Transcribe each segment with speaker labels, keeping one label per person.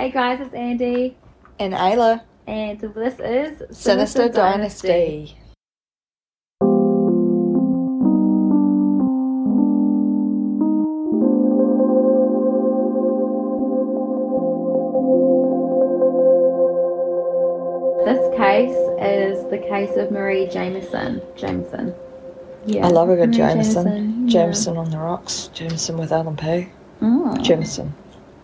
Speaker 1: Hey guys, it's Andi,
Speaker 2: And Ayla,
Speaker 1: and this is
Speaker 2: Sinister Dynasty.
Speaker 1: This case is the case of Marie Jamieson. Jameson. Yeah.
Speaker 2: I love a good
Speaker 1: Marie
Speaker 2: Jameson.
Speaker 1: yeah.
Speaker 2: Jameson on the rocks. Jameson with Alan P.
Speaker 1: Oh,
Speaker 2: Jameson.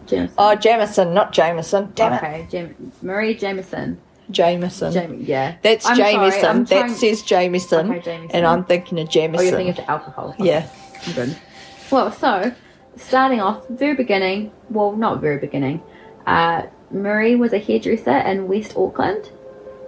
Speaker 1: Jameson.
Speaker 2: Oh, Jameson, not Jameson. Damn it.
Speaker 1: okay, Jam- Marie Jameson.
Speaker 2: Jameson.
Speaker 1: Jam- yeah.
Speaker 2: That's
Speaker 1: I'm
Speaker 2: Jameson.
Speaker 1: I'm
Speaker 2: that
Speaker 1: trying-
Speaker 2: says Jameson.
Speaker 1: Okay, Jameson.
Speaker 2: And I'm thinking of Jameson.
Speaker 1: Oh, you're thinking of the alcohol. Okay,
Speaker 2: yeah.
Speaker 1: I'm good. Well, so starting off, very beginning. Well, not very beginning. Uh, Marie was a hairdresser in West Auckland,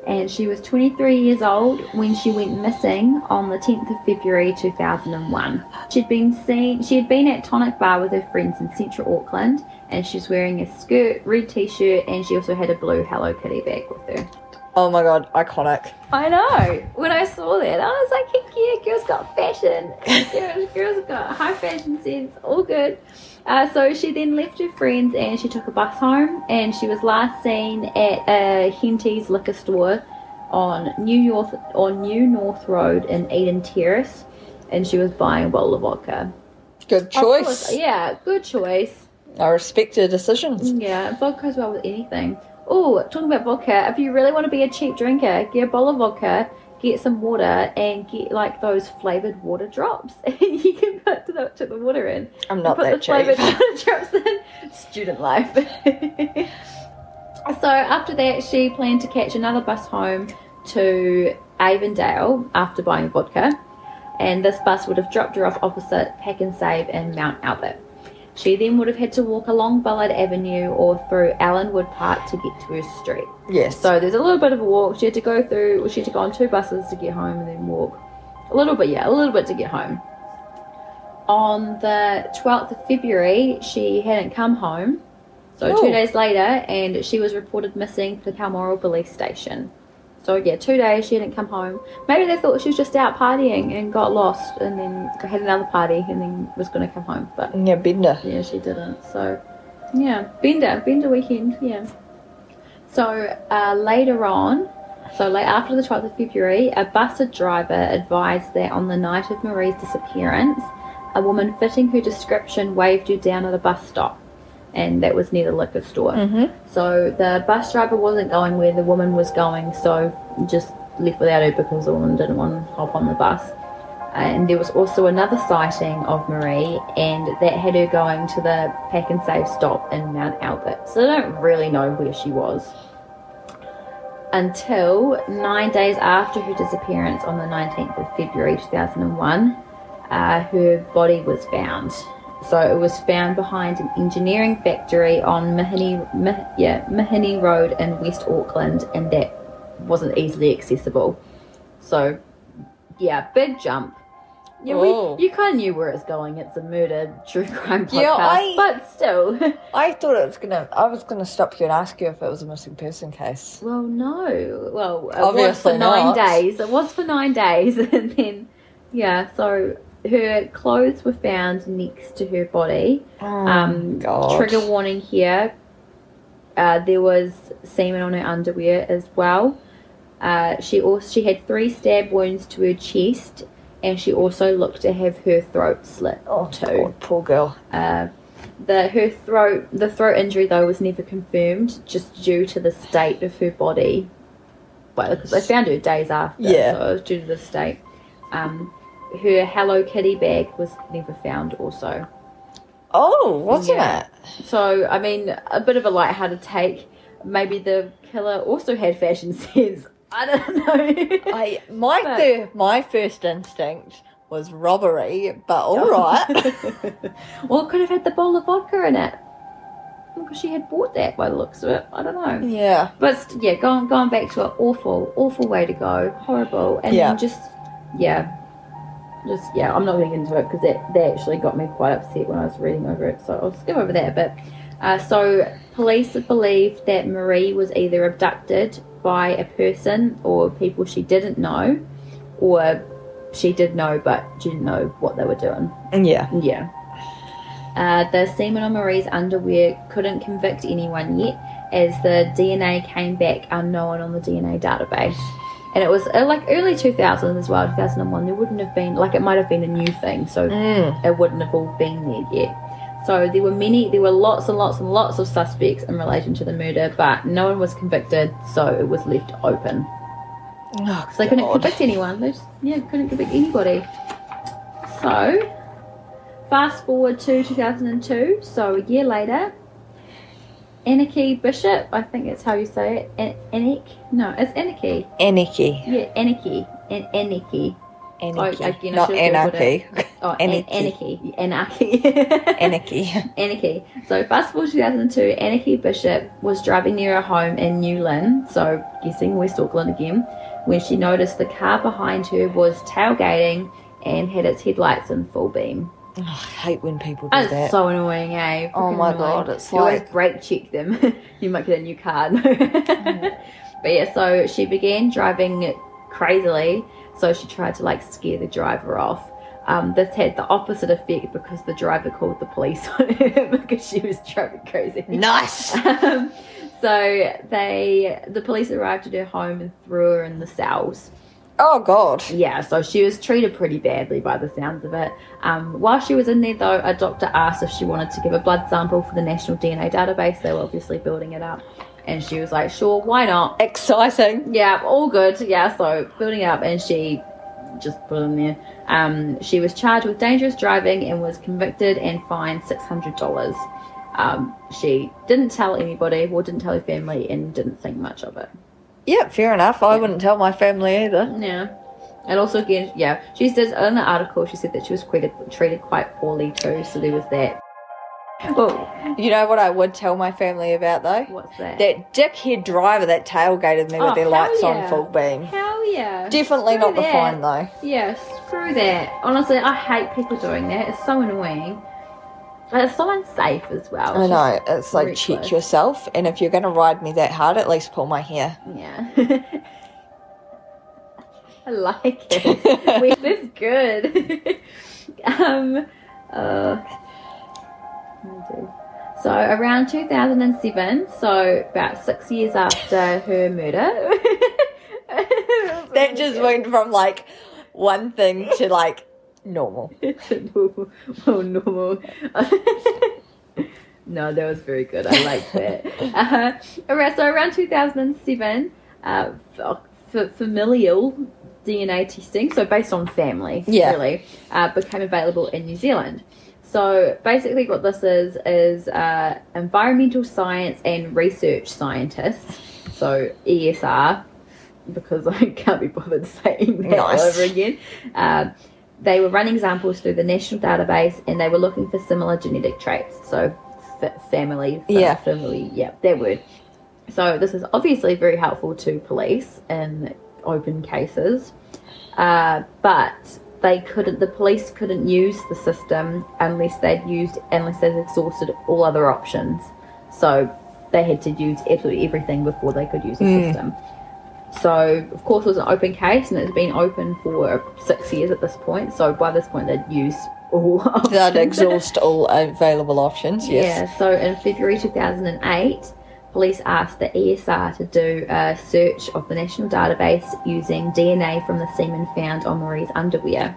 Speaker 1: and she was 23 years old when she went missing on the 10th of February 2001. She'd been seen. She had been at Tonic Bar with her friends in Central Auckland, and she was wearing a skirt, red t-shirt, and she also had a blue Hello Kitty bag with her.
Speaker 2: Oh my god, iconic.
Speaker 1: I know. When I saw that, I was like, heck yeah, girls got fashion. girls, girls got high fashion sense. All good. Uh, so she then left her friends and she took a bus home. And she was last seen at a Henty's liquor store on New York on New North Road in Eden Terrace. And she was buying a bottle of vodka.
Speaker 2: Good choice.
Speaker 1: course, yeah, good choice.
Speaker 2: I respect her decisions.
Speaker 1: Yeah, vodka goes well with anything. Oh, talking about vodka, if you really want to be a cheap drinker, get a bottle of vodka, get some water, and get like those flavored water drops. And you can put the, put the water in.
Speaker 2: I'm not
Speaker 1: put
Speaker 2: that
Speaker 1: the flavored
Speaker 2: cheap.
Speaker 1: water drops in. Student life. so after that, she planned to catch another bus home to Avondale after buying vodka. And this bus would have dropped her off opposite Pak'nSave in Mount Albert. She then would have had to walk along Bollard Avenue or through Allenwood Park to get to her street.
Speaker 2: Yes.
Speaker 1: So there's a little bit of a walk. She had to go through, well, she had to go on two buses to get home and then walk. A little bit, yeah, a little bit to get home. On the 12th of February, she hadn't come home. So
Speaker 2: Oh.
Speaker 1: two days later, and she was reported missing to the Balmoral Police Station. So yeah, two days she didn't come home. Maybe they thought she was just out partying and got lost, and then had another party, and then was going to come home. But
Speaker 2: yeah, Bender.
Speaker 1: yeah, she didn't. So, yeah, Bender, Bender weekend, yeah. So, uh, later on, so late after the 12th of February, a bus driver advised that on the night of Marie's disappearance, a woman fitting her description waved her down at a bus stop, and that was near the liquor store.
Speaker 2: Mm-hmm.
Speaker 1: So, the bus driver wasn't going where the woman was going, so just left without her because the woman didn't want to hop on the bus and there was also another sighting of Marie, and that had her going to the Pak'nSave stop in Mount Albert. So they don't really know where she was. Until nine days after her disappearance on the 19th of February 2001, uh, her body was found. So it was found behind an engineering factory on Mahoney, Mah- yeah, Mahoney Road in West Auckland, and that wasn't easily accessible. So, yeah, big jump. Yeah,
Speaker 2: Oh.
Speaker 1: we, you kind of knew where it's going. It's a murder true crime podcast,
Speaker 2: Yeah, I-
Speaker 1: but still.
Speaker 2: I thought it was gonna. I was gonna stop you and ask you if it was a missing person case.
Speaker 1: well, no. Well, it was
Speaker 2: Obviously
Speaker 1: for nine days. It was for nine days, and then yeah. So her clothes were found next to her body.
Speaker 2: Oh,
Speaker 1: Um. Trigger warning here. Uh, there was semen on her underwear as well. Uh, she also she had three stab wounds to her chest, and she also looked to have her throat slit
Speaker 2: Oh,
Speaker 1: too.
Speaker 2: poor, poor girl.
Speaker 1: Uh, the her throat the throat injury though was never confirmed, just due to the state of her body. Well, because they found her days after,
Speaker 2: Yeah.
Speaker 1: so it was due to the state. Um, her Hello Kitty bag was never found, also.
Speaker 2: Oh, wasn't
Speaker 1: Yeah.
Speaker 2: it?
Speaker 1: So, I mean, a bit of a light-hearted take. Maybe the killer also had fashion sense. I don't know.
Speaker 2: I my
Speaker 1: But-
Speaker 2: my first instinct was robbery, but all oh. right.
Speaker 1: well, it could have had the bowl of vodka in it. Because she had bought that by the looks of it. I don't know.
Speaker 2: yeah.
Speaker 1: But yeah, going going back to an awful, awful way to go. Horrible. And
Speaker 2: Yeah.
Speaker 1: just, yeah. Just, yeah, I'm not going to get into it because that, that actually got me quite upset when I was reading over it. So I'll skip over that But. Uh, so police believe that Marie was either abducted by a person or people she didn't know, or she did know but didn't know what they were doing.
Speaker 2: Yeah.
Speaker 1: Yeah. Uh, the semen on Marie's underwear couldn't convict anyone yet, as the DNA came back unknown on the DNA database. And it was uh, like early 2000s as well, 2001. There wouldn't have been, like, it might have been a new thing, so
Speaker 2: Mm.
Speaker 1: it wouldn't have all been there yet. So there were many, there were lots and lots and lots of suspects in relation to the murder, but no one was convicted, so it was left open.
Speaker 2: Oh,
Speaker 1: So they couldn't convict anyone. They just, yeah, couldn't convict anybody. So, fast forward to 2002, so a year later, Anneke Bishop, I think that's how you say it. An- Anik? No, it's Anarchy.
Speaker 2: Anarchy.
Speaker 1: Yeah, Anarchy. An- Anarchy.
Speaker 2: Anarchy.
Speaker 1: Oh, again,
Speaker 2: Not anarchy.
Speaker 1: Oh, an-
Speaker 2: Anarchy.
Speaker 1: Anarchy. Anarchy.
Speaker 2: Anarchy.
Speaker 1: So fast forward to 2002, Anneke Bishop was driving near her home in New Lynn, so guessing West Auckland again, when she noticed the car behind her was tailgating and had its headlights in full beam.
Speaker 2: Oh, I hate when people do
Speaker 1: That's
Speaker 2: that.
Speaker 1: so annoying, eh?
Speaker 2: Oh my
Speaker 1: annoying.
Speaker 2: God, it's
Speaker 1: you always
Speaker 2: like-
Speaker 1: brake check them. you might get a new car. but yeah, so she began driving crazily, so she tried to like scare the driver off. Um, this had the opposite effect because the driver called the police on her because she was driving crazy.
Speaker 2: nice.
Speaker 1: Um, so they, the police arrived at her home and threw her in the cells.
Speaker 2: Oh God.
Speaker 1: Yeah, so she was treated pretty badly by the sounds of it. Um, while she was in there, though, a doctor asked if she wanted to give a blood sample for the national DNA database. They were obviously building it up, and she was like, "Sure, why not?"
Speaker 2: Exciting.
Speaker 1: Yeah, all good. Yeah, so building it up, and she just put it in there. Um, she was charged with dangerous driving and was convicted and fined six hundred dollars. Um, she didn't tell anybody, or didn't tell her family, and didn't think much of it.
Speaker 2: Yeah, fair enough. I wouldn't tell my family either.
Speaker 1: Yeah. And also, again, yeah, she says in the article, she said that she was treated, treated quite poorly too, so there was that. Well,
Speaker 2: You know what I would tell my family about though?
Speaker 1: what's that?
Speaker 2: That dickhead driver that tailgated me
Speaker 1: Oh,
Speaker 2: with their lights
Speaker 1: yeah.
Speaker 2: on full beam.
Speaker 1: Hell yeah.
Speaker 2: Definitely
Speaker 1: Screw
Speaker 2: not the fine though.
Speaker 1: Yeah, screw that. Honestly, I hate people doing that. It's so annoying. But it's so unsafe as well.
Speaker 2: I know. It's like check yourself, and if you're going to ride me that hard, at least pull my hair.
Speaker 1: Yeah. I like it. Wait, that's good. um, uh, so around 2007, so about six years after her murder.
Speaker 2: That just went from like one thing to like normal.
Speaker 1: normal. Oh, normal. no, that was very good. I liked that. Uh, around, so around 2007, uh, f- f- familial DNA testing, so based on family,
Speaker 2: Yeah.
Speaker 1: really, uh, became available in New Zealand. So basically, what this is is uh, environmental science and research scientists, so ESR, because I can't be bothered saying that
Speaker 2: Nice.
Speaker 1: over again. Uh, they were running samples through the national database, and they were looking for similar genetic traits. So, f- family, fa-
Speaker 2: Yeah.
Speaker 1: family, yeah, that word. So this is obviously very helpful to police in open cases, uh, but they couldn't. The police couldn't use the system unless they'd used unless they'd exhausted all other options. So they had to use absolutely everything before they could use the
Speaker 2: Mm.
Speaker 1: system. So of course it was an open case, and it's been open for six years at this point. So by this point they'd used all.
Speaker 2: They'd exhaust all available options. Yes.
Speaker 1: Yeah, so in February 2008, police asked the ESR to do a search of the national database using DNA from the semen found on Marie's underwear.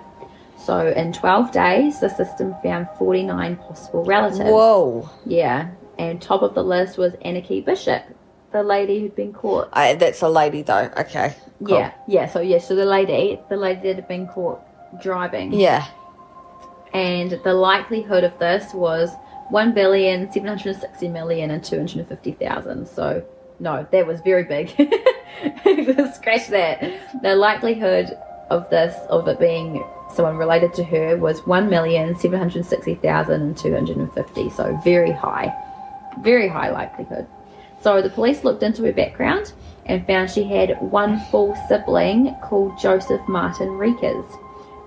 Speaker 1: So in 12 days, the system found 49 possible relatives.
Speaker 2: Whoa.
Speaker 1: Yeah, and top of the list was Anneke Bishop, the lady who'd been caught.
Speaker 2: I, that's a lady though. Okay. Cool.
Speaker 1: Yeah, yeah, so yeah, so the lady, the lady that had been caught driving.
Speaker 2: Yeah.
Speaker 1: and the likelihood of this was one billion seven hundred sixty million and two hundred fifty thousand. So no, that was very big. Scratch that. The likelihood of this of it being someone related to her was one million seven hundred sixty thousand and two hundred and fifty. So very high, very high likelihood. So the police looked into her background and found she had one full sibling called Joseph Martin Reekers.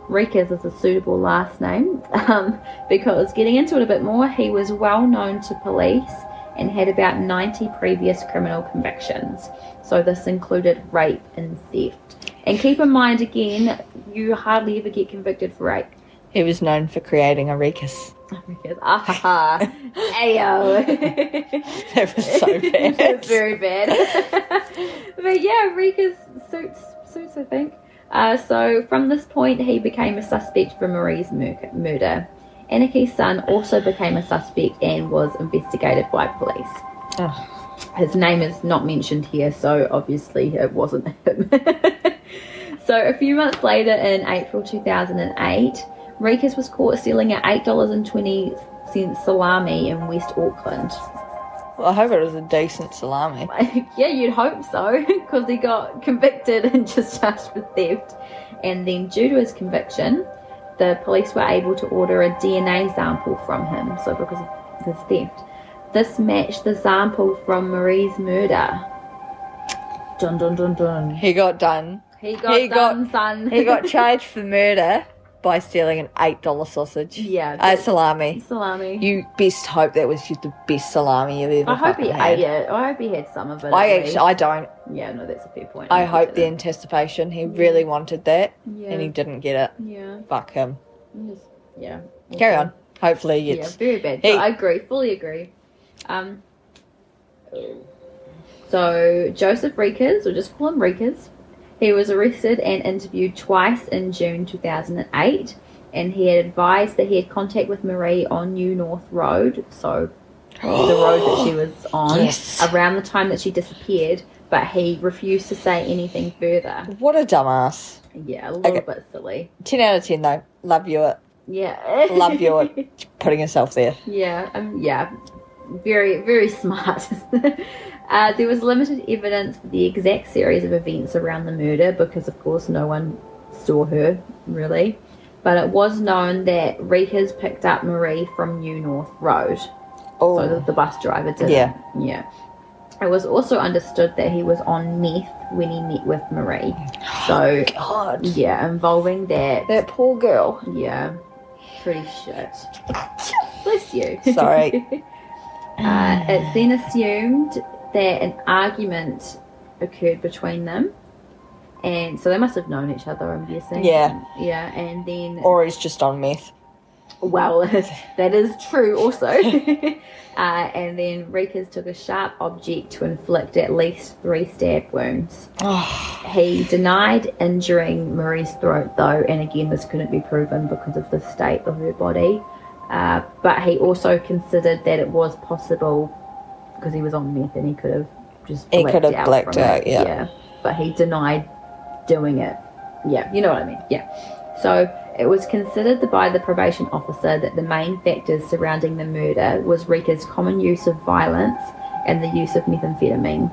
Speaker 1: Reekers is a suitable last name um, because getting into it a bit more, he was well known to police and had about 90 previous criminal convictions. So this included rape and theft. And keep in mind again, you hardly ever get convicted for rape.
Speaker 2: He was known for creating a ruckus.
Speaker 1: Because, ah ha ha, ayo.
Speaker 2: That was so bad.
Speaker 1: it was very bad. but yeah, Rika's suits, suits, I think. Uh, so from this point, he became a suspect for Marie's mur- murder. Anneke's son also became a suspect and was investigated by police.
Speaker 2: Ugh.
Speaker 1: His name is not mentioned here, so obviously it wasn't him. so a few months later, in April 2008, Reekers was caught stealing an $8.20 salami in West Auckland.
Speaker 2: Well, I hope it was a decent salami.
Speaker 1: yeah, you'd hope so, because he got convicted and just charged with theft. And then, due to his conviction, the police were able to order a DNA sample from him. So, because of his theft, this matched the sample from Marie's murder. Dun dun dun dun.
Speaker 2: He got done.
Speaker 1: He got
Speaker 2: He got-
Speaker 1: done, son.
Speaker 2: He got charged for murder by stealing an eight dollar sausage.
Speaker 1: Yeah,
Speaker 2: Uh, salami.
Speaker 1: salami.
Speaker 2: You best hope that was just the best salami you've ever
Speaker 1: I hope he
Speaker 2: had.
Speaker 1: ate it. I hope he had some of it.
Speaker 2: I actually. I don't.
Speaker 1: yeah, no, that's a fair point.
Speaker 2: I
Speaker 1: he
Speaker 2: hope the anticipation. He really wanted that,
Speaker 1: Yeah.
Speaker 2: and he didn't get it.
Speaker 1: Yeah.
Speaker 2: Fuck him.
Speaker 1: Just- yeah.
Speaker 2: Carry on. Hopefully,
Speaker 1: Yeah,
Speaker 2: it's
Speaker 1: very bad.
Speaker 2: He-
Speaker 1: So I agree, fully agree. Um, so Joseph Reekers, or just call him Reekers, he was arrested and interviewed twice in June 2008, and he had advised that he had contact with Marie on New North Road, so the road that she was on,
Speaker 2: Yes.
Speaker 1: around the time that she disappeared, but he refused to say anything further.
Speaker 2: What a dumbass.
Speaker 1: Yeah, a little
Speaker 2: Okay.
Speaker 1: bit silly.
Speaker 2: Ten out of ten though. Love you it.
Speaker 1: Yeah.
Speaker 2: Love you it. Putting yourself there.
Speaker 1: Yeah, um, yeah, very, very smart. uh, there was limited evidence for the exact series of events around the murder because, of course, no one saw her really. But it was known that Reekers picked up Marie from New North Road,
Speaker 2: Oh,
Speaker 1: so that the bus driver did.
Speaker 2: Yeah.
Speaker 1: yeah. It was also understood that he was on meth when he met with Marie. So,
Speaker 2: God.
Speaker 1: yeah, involving that.
Speaker 2: That poor girl.
Speaker 1: Yeah, pretty shit. Bless you.
Speaker 2: Sorry.
Speaker 1: uh, it's then assumed that an argument occurred between them, and so they must have known each other. I'm guessing.
Speaker 2: Yeah.
Speaker 1: Yeah, and then
Speaker 2: Or he's just on meth.
Speaker 1: well, that is true also. uh, and then Reekers took a sharp object to inflict at least three stab wounds.
Speaker 2: Oh,
Speaker 1: He denied injuring Marie's throat, though, and again, this couldn't be proven because of the state of her body. Uh, but he also considered that it was possible because he was on meth and he could have just
Speaker 2: He could have blacked out,
Speaker 1: it.
Speaker 2: yeah.
Speaker 1: But he denied doing it. Yeah, you know what I mean. Yeah. So it was considered by the probation officer that the main factors surrounding the murder was Reekers' common use of violence and the use of methamphetamine.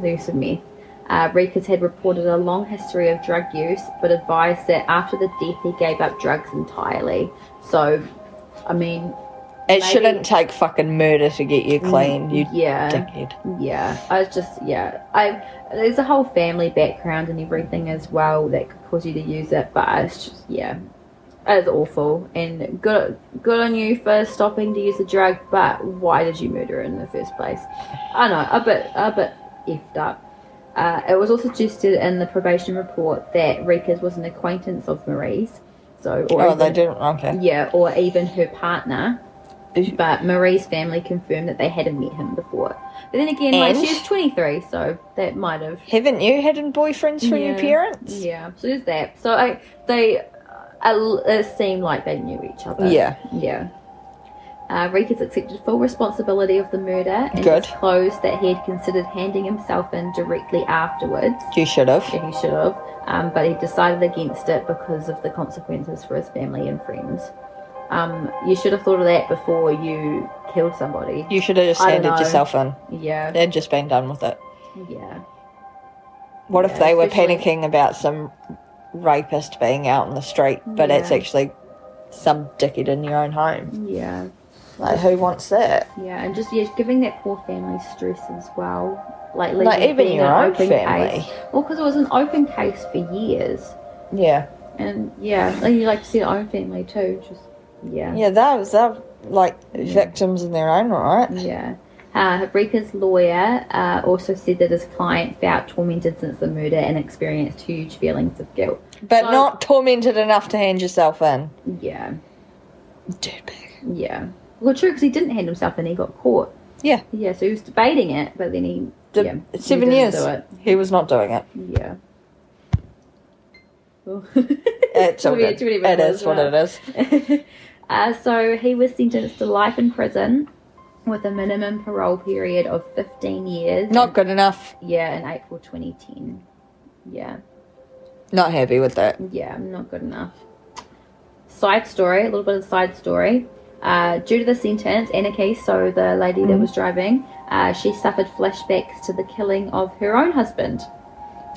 Speaker 1: The use of meth. Uh, Reekers had reported a long history of drug use, but advised that after the death he gave up drugs entirely. So, I mean,
Speaker 2: it
Speaker 1: Maybe-
Speaker 2: shouldn't take fucking murder to get you clean. You
Speaker 1: yeah,
Speaker 2: dickhead.
Speaker 1: yeah. I was just, yeah. I there's a whole family background and everything as well that could cause you to use it, but it's just, yeah, it's awful. And good, good on you for stopping to use the drug, but why did you murder her in the first place? I know, a bit, a bit effed up. Uh, it was also suggested in the probation report that Reekers was an acquaintance of Marie's. So, or
Speaker 2: Oh,
Speaker 1: even-
Speaker 2: they didn't. Okay.
Speaker 1: yeah, or even her partner. But Marie's family confirmed that they hadn't met him before. But then again, like
Speaker 2: And?
Speaker 1: she's 23, so that might have.
Speaker 2: Haven't you had boyfriends from your parents?
Speaker 1: Yeah, so there's that. So I, they, uh, it seemed like they knew each other.
Speaker 2: Yeah.
Speaker 1: Yeah. Uh, Reekers accepted full responsibility of the murder and
Speaker 2: Good.
Speaker 1: disclosed that he had considered handing himself in directly afterwards.
Speaker 2: You should have.
Speaker 1: Yeah, he should have, um, but he decided against it because of the consequences for his family and friends. Um, you should have thought of that before you killed somebody.
Speaker 2: You should have just handed yourself in.
Speaker 1: Yeah,
Speaker 2: They'd just been done with it.
Speaker 1: yeah,
Speaker 2: What if they were panicking about some rapist being out in the street, but it's actually some dickhead in your own home?
Speaker 1: yeah,
Speaker 2: Like, who wants that?
Speaker 1: yeah, and just yeah, giving that poor family stress as well. Like,
Speaker 2: Like, even your own
Speaker 1: open
Speaker 2: family.
Speaker 1: case. Well, because it was an open case for years,
Speaker 2: Yeah.
Speaker 1: and yeah, like you like to see your own family too. Just yeah,
Speaker 2: Yeah, those they're like victims in their own right.
Speaker 1: Yeah. Uh, Reekers' lawyer uh, also said that his client felt tormented since the murder and experienced huge feelings of guilt.
Speaker 2: But
Speaker 1: So-
Speaker 2: not tormented enough to hand yourself in.
Speaker 1: Yeah.
Speaker 2: Dirtbag.
Speaker 1: Yeah. Well, true, because he didn't hand himself in, he got caught.
Speaker 2: Yeah.
Speaker 1: Yeah, so he was debating it, but then he.
Speaker 2: The-
Speaker 1: yeah,
Speaker 2: seven
Speaker 1: didn't
Speaker 2: years. He was not doing it.
Speaker 1: Yeah. Well,
Speaker 2: It's all good. It is what it is.
Speaker 1: uh, so he was sentenced to life in prison with a minimum parole period of 15 years.
Speaker 2: Not good enough.
Speaker 1: Yeah, in April 2010. Yeah,
Speaker 2: Not happy with that.
Speaker 1: yeah, not good enough. Side story, a little bit of side story. Uh, due to the sentence, Anneke, so the lady that was driving, uh, she suffered flashbacks to the killing of her own husband.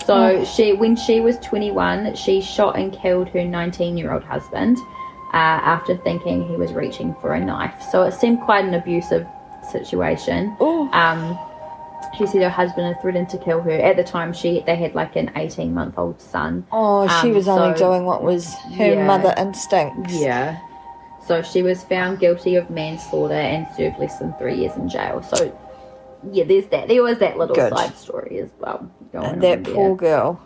Speaker 1: So she, when she was 21, she shot and killed her 19-year-old husband uh, after thinking he was reaching for a knife. So it seemed quite an abusive situation. Um, she said her husband had threatened to kill her. At the time, she they had like an 18-month-old son.
Speaker 2: Oh, she
Speaker 1: Um,
Speaker 2: was only doing what was her
Speaker 1: Yeah.
Speaker 2: mother instincts.
Speaker 1: Yeah. So she was found guilty of manslaughter and served less than three years in jail. So, yeah, there's that. There was that little
Speaker 2: Good.
Speaker 1: side story as well. Going
Speaker 2: And that poor girl.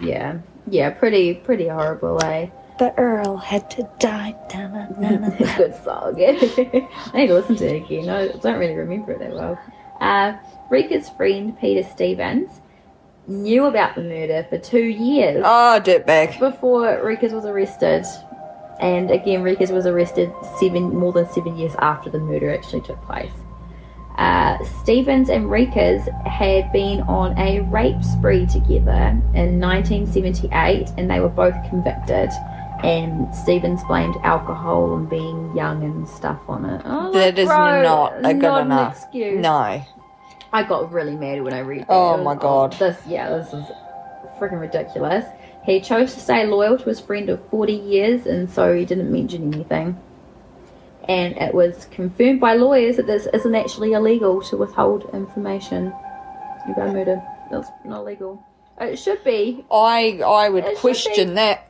Speaker 1: Yeah. Yeah, pretty, pretty horrible, eh?
Speaker 2: The Earl had to die. Da-na-na-na.
Speaker 1: Good song. I need to listen to it again. I don't really remember it that well. Uh, Reekers' friend, Peter Stevens, knew about the murder for two years.
Speaker 2: oh, dirtbag.
Speaker 1: before Reekers was arrested. And again, Reekers was arrested seven more than seven years after the murder actually took place. Uh, Stevens and Reekers had been on a rape spree together in 1978, and they were both convicted. And Stevens blamed alcohol and being young and stuff on it. Oh,
Speaker 2: That is
Speaker 1: bro,
Speaker 2: not a good
Speaker 1: not
Speaker 2: enough.
Speaker 1: An excuse.
Speaker 2: No.
Speaker 1: I got really mad when I read that.
Speaker 2: Oh
Speaker 1: was-
Speaker 2: my oh, God.
Speaker 1: This, yeah, this is freaking ridiculous. He chose to stay loyal to his friend of 40 years, and so he didn't mention anything. And it was confirmed by lawyers that this isn't actually illegal to withhold information about murder. That's not legal. It should be,
Speaker 2: I I would
Speaker 1: It
Speaker 2: question that.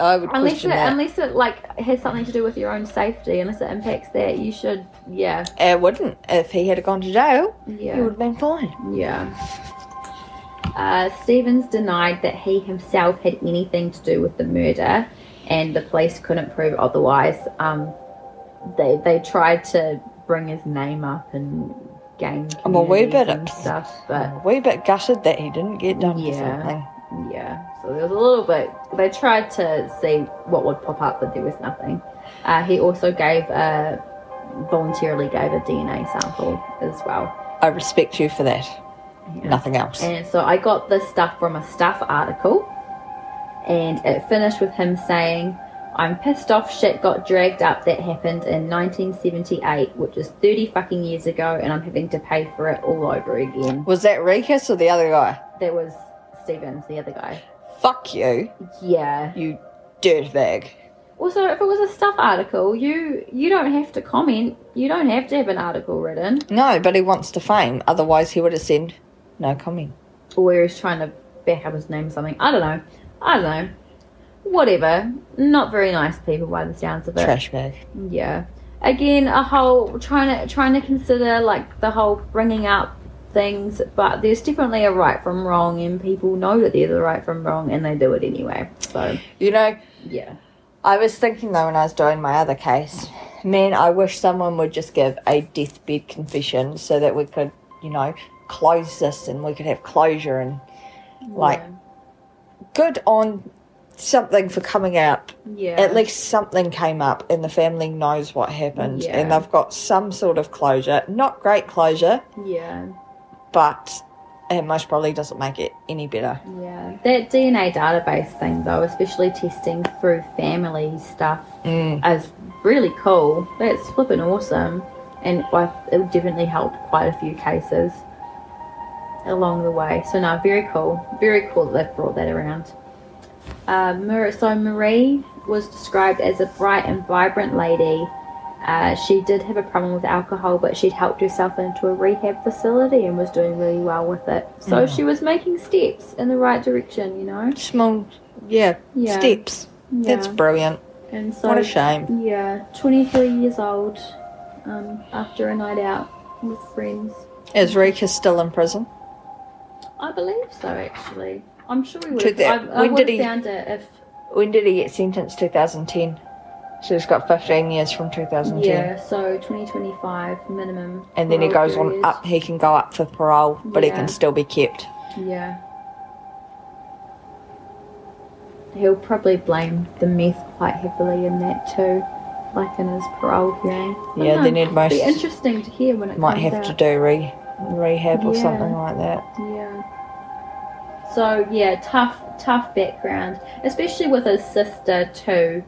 Speaker 2: I would
Speaker 1: unless it,
Speaker 2: that.
Speaker 1: unless it like has something to do with your own safety. Unless it impacts that, you should, yeah,
Speaker 2: it wouldn't. If he had gone to jail,
Speaker 1: yeah.
Speaker 2: he would have been fine.
Speaker 1: Yeah. Uh, Stevens denied that he himself had anything to do with the murder, and the police couldn't prove otherwise. Um, they they tried to bring his name up and gain
Speaker 2: I'm a wee bit
Speaker 1: and stuff, but
Speaker 2: a wee bit gutted that he didn't get done for
Speaker 1: Yeah.
Speaker 2: something.
Speaker 1: Yeah. So there was a little bit. They tried to see what would pop up, but there was nothing. Uh, he also gave a voluntarily gave a DNA sample as well.
Speaker 2: I respect you for that.
Speaker 1: Yeah.
Speaker 2: Nothing else.
Speaker 1: And so I got this stuff from a stuff article, and it finished with him saying, I'm pissed off shit got dragged up that happened in 1978, which is 30 fucking years ago, and I'm having to pay for it all over again.
Speaker 2: Was that Reekers or the other guy?
Speaker 1: That was Stevens, the other guy.
Speaker 2: Fuck you,
Speaker 1: Yeah.
Speaker 2: you dirtbag.
Speaker 1: Also, if it was a stuff article, you you don't have to comment. You don't have to have an article written.
Speaker 2: No, but he wants to fame. Otherwise, he would have said no comment.
Speaker 1: Or he was trying to back up his name or something. I don't know. I don't know. Whatever. Not very nice people by the sounds of it.
Speaker 2: Trash bag.
Speaker 1: Yeah. Again, a whole trying to trying to consider like the whole bringing up things, but there's definitely a right from wrong, and people know that there's a right from wrong, and they do it anyway. So
Speaker 2: You know,
Speaker 1: yeah,
Speaker 2: I was thinking though when I was doing my other case, man, I wish someone would just give a deathbed confession so that we could, you know, close this and we could have closure and like good on something for coming out.
Speaker 1: yeah,
Speaker 2: At least something came up and the family knows what happened
Speaker 1: Yeah.
Speaker 2: and they've got some sort of closure. Not great closure,
Speaker 1: yeah,
Speaker 2: but it most probably doesn't make it any better.
Speaker 1: yeah. That DNA database thing, though, especially testing through family stuff,
Speaker 2: Mm.
Speaker 1: is really cool. That's flipping awesome, and it definitely helped quite a few cases along the way. So no, very cool, very cool that they've brought that around. Uh, so Marie was described as a bright and vibrant lady. Uh, she did have a problem with alcohol, but she'd helped herself into a rehab facility and was doing really well with it. So
Speaker 2: Mm.
Speaker 1: she was making steps in the right direction, you know.
Speaker 2: Small, yeah,
Speaker 1: Yeah.
Speaker 2: steps.
Speaker 1: Yeah.
Speaker 2: That's brilliant.
Speaker 1: and so
Speaker 2: What a shame.
Speaker 1: yeah, 23 years old um, after a night out with friends.
Speaker 2: Is Rika still in prison?
Speaker 1: I believe so, actually. I'm sure we would have,
Speaker 2: the-
Speaker 1: I, I
Speaker 2: when did he-
Speaker 1: found it if.
Speaker 2: When did he get sentenced? 2010. So he's got 15 years from 2010.
Speaker 1: Yeah, so 2025 minimum.
Speaker 2: And then he goes on up, he can go up for parole, but he can still be kept.
Speaker 1: Yeah. He'll probably blame the meth quite heavily in that too, like in his parole hearing. I
Speaker 2: Yeah,
Speaker 1: don't
Speaker 2: then he'd most
Speaker 1: be interesting to hear when it
Speaker 2: might have
Speaker 1: out.
Speaker 2: to do re, rehab or
Speaker 1: Yeah.
Speaker 2: something like that.
Speaker 1: Yeah. So yeah, tough, tough background, especially with his sister too.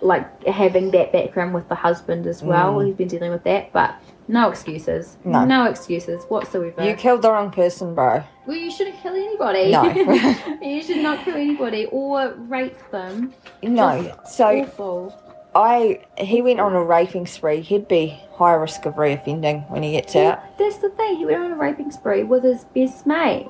Speaker 1: Like having that background with the husband as well.
Speaker 2: Mm.
Speaker 1: He's been dealing with that, but no excuses.
Speaker 2: No.
Speaker 1: excuses whatsoever.
Speaker 2: You killed the wrong person, bro.
Speaker 1: well, you shouldn't kill anybody.
Speaker 2: No.
Speaker 1: you should not kill anybody or rape them.
Speaker 2: No.
Speaker 1: Just
Speaker 2: So
Speaker 1: awful.
Speaker 2: I he went on a raping spree. He'd be high risk of reoffending when he gets out.
Speaker 1: That's the thing. He went on a raping spree with his best mate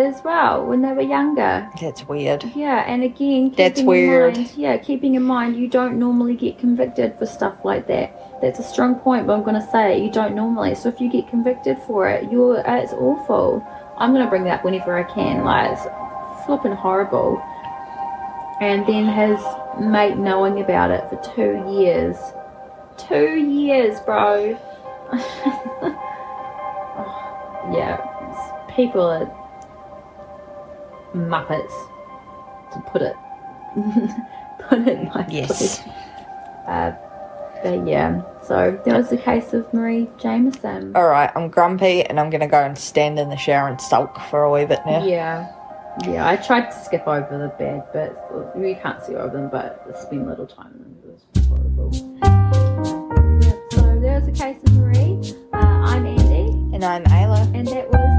Speaker 1: as well when they were younger.
Speaker 2: That's weird.
Speaker 1: Yeah, and again,
Speaker 2: That's weird.
Speaker 1: mind- yeah, keeping in mind you don't normally get convicted for stuff like that. That's a strong point, but I'm gonna say it. You don't normally. So if you get convicted for it, you're uh, it's awful. I'm gonna bring that whenever I can. Like it's flipping horrible. And then his mate knowing about it for two years. Two years, bro. yeah, people are muppets to put it put it nicely.
Speaker 2: Yes.
Speaker 1: Uh, but yeah, so that was the case of Marie Jamieson.
Speaker 2: All right, I'm grumpy and I'm gonna go and stand in the shower and sulk for a wee bit now.
Speaker 1: Yeah, yeah. I tried to skip over the bed, but You can't see over them, but spend little time in them. It was horrible. Yeah, so there was the case of Marie. Uh, I'm Andi,
Speaker 2: And I'm Ayla.
Speaker 1: and that was